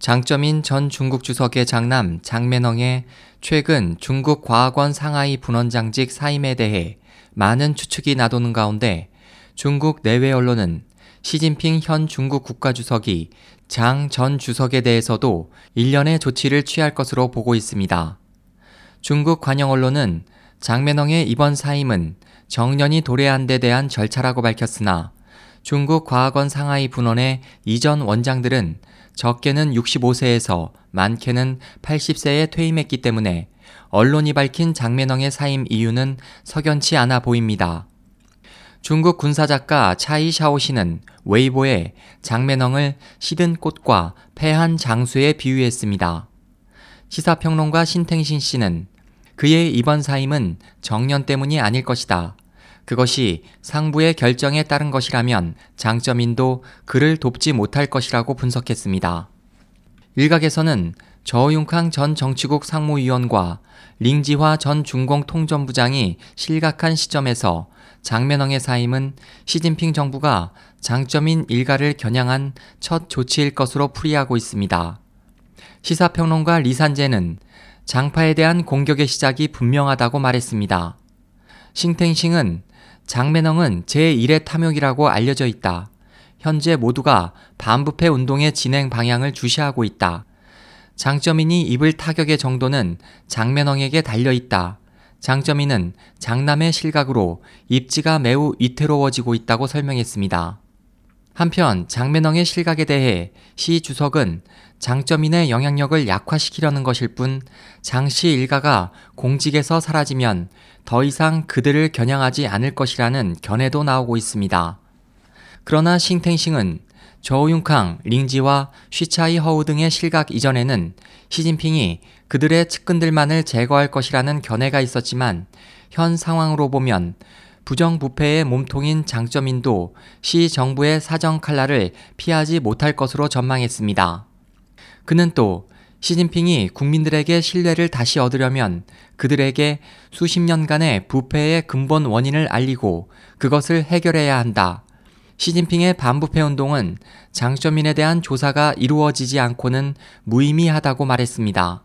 장점인 전 중국 주석의 장남 장매넝의 최근 중국 과학원 상하이 분원장직 사임에 대해 많은 추측이 나도는 가운데 중국 내외 언론은 시진핑 현 중국 국가주석이 장 전 주석에 대해서도 일련의 조치를 취할 것으로 보고 있습니다. 중국 관영 언론은 장매넝의 이번 사임은 정년이 도래한 데 대한 절차라고 밝혔으나 중국 과학원 상하이 분원의 이전 원장들은 적게는 65세에서 많게는 80세에 퇴임했기 때문에 언론이 밝힌 장매넝의 사임 이유는 석연치 않아 보입니다. 중국 군사작가 차이 샤오시는 웨이보에 장매넝을 시든 꽃과 패한 장수에 비유했습니다. 시사평론가 신탱신 씨는 그의 이번 사임은 정년 때문이 아닐 것이다. 그것이 상부의 결정에 따른 것이라면 장점인도 그를 돕지 못할 것이라고 분석했습니다. 일각에서는 저윤캉 전 정치국 상무위원과 링지화 전 중공 통전부장이 실각한 시점에서 장면왕의 사임은 시진핑 정부가 장점인 일가를 겨냥한 첫 조치일 것으로 풀이하고 있습니다. 시사평론가 리산제는 장파에 대한 공격의 시작이 분명하다고 말했습니다. 싱탱싱은 장매넝은 제1의 탐욕이라고 알려져 있다. 현재 모두가 반부패 운동의 진행 방향을 주시하고 있다. 장점인이 입을 타격의 정도는 장매넝에게 달려 있다. 장점인은 장남의 실각으로 입지가 매우 위태로워지고 있다고 설명했습니다. 한편 장매넝의 실각에 대해 시 주석은 장점인의 영향력을 약화시키려는 것일 뿐 장씨 일가가 공직에서 사라지면 더 이상 그들을 겨냥하지 않을 것이라는 견해도 나오고 있습니다. 그러나 싱탱싱은 저우융캉, 링지와 쉬차이 허우 등의 실각 이전에는 시진핑이 그들의 측근들만을 제거할 것이라는 견해가 있었지만 현 상황으로 보면 부정부패의 몸통인 장점인도 시 정부의 사정 칼날을 피하지 못할 것으로 전망했습니다. 그는 또 시진핑이 국민들에게 신뢰를 다시 얻으려면 그들에게 수십 년간의 부패의 근본 원인을 알리고 그것을 해결해야 한다. 시진핑의 반부패 운동은 장점인에 대한 조사가 이루어지지 않고는 무의미하다고 말했습니다.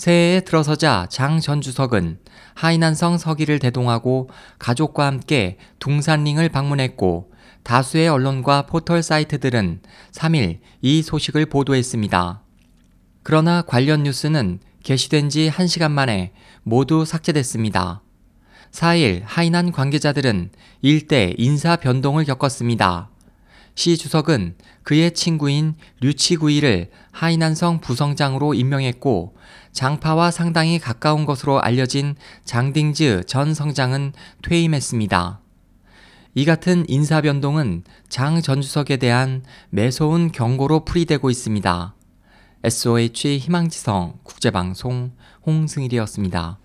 새해에 들어서자 장 전 주석은 하이난성 서기를 대동하고 가족과 함께 둥산링을 방문했고 다수의 언론과 포털 사이트들은 3일 이 소식을 보도했습니다. 그러나 관련 뉴스는 게시된 지 1시간 만에 모두 삭제됐습니다. 4일 하이난 관계자들은 일대 인사 변동을 겪었습니다. 시 주석은 그의 친구인 류치구이를 하이난성 부성장으로 임명했고 장파와 상당히 가까운 것으로 알려진 장딩즈 전 성장은 퇴임했습니다. 이 같은 인사 변동은 장 전 주석에 대한 매서운 경고로 풀이되고 있습니다. SOH 희망지성 국제방송 홍승일이었습니다.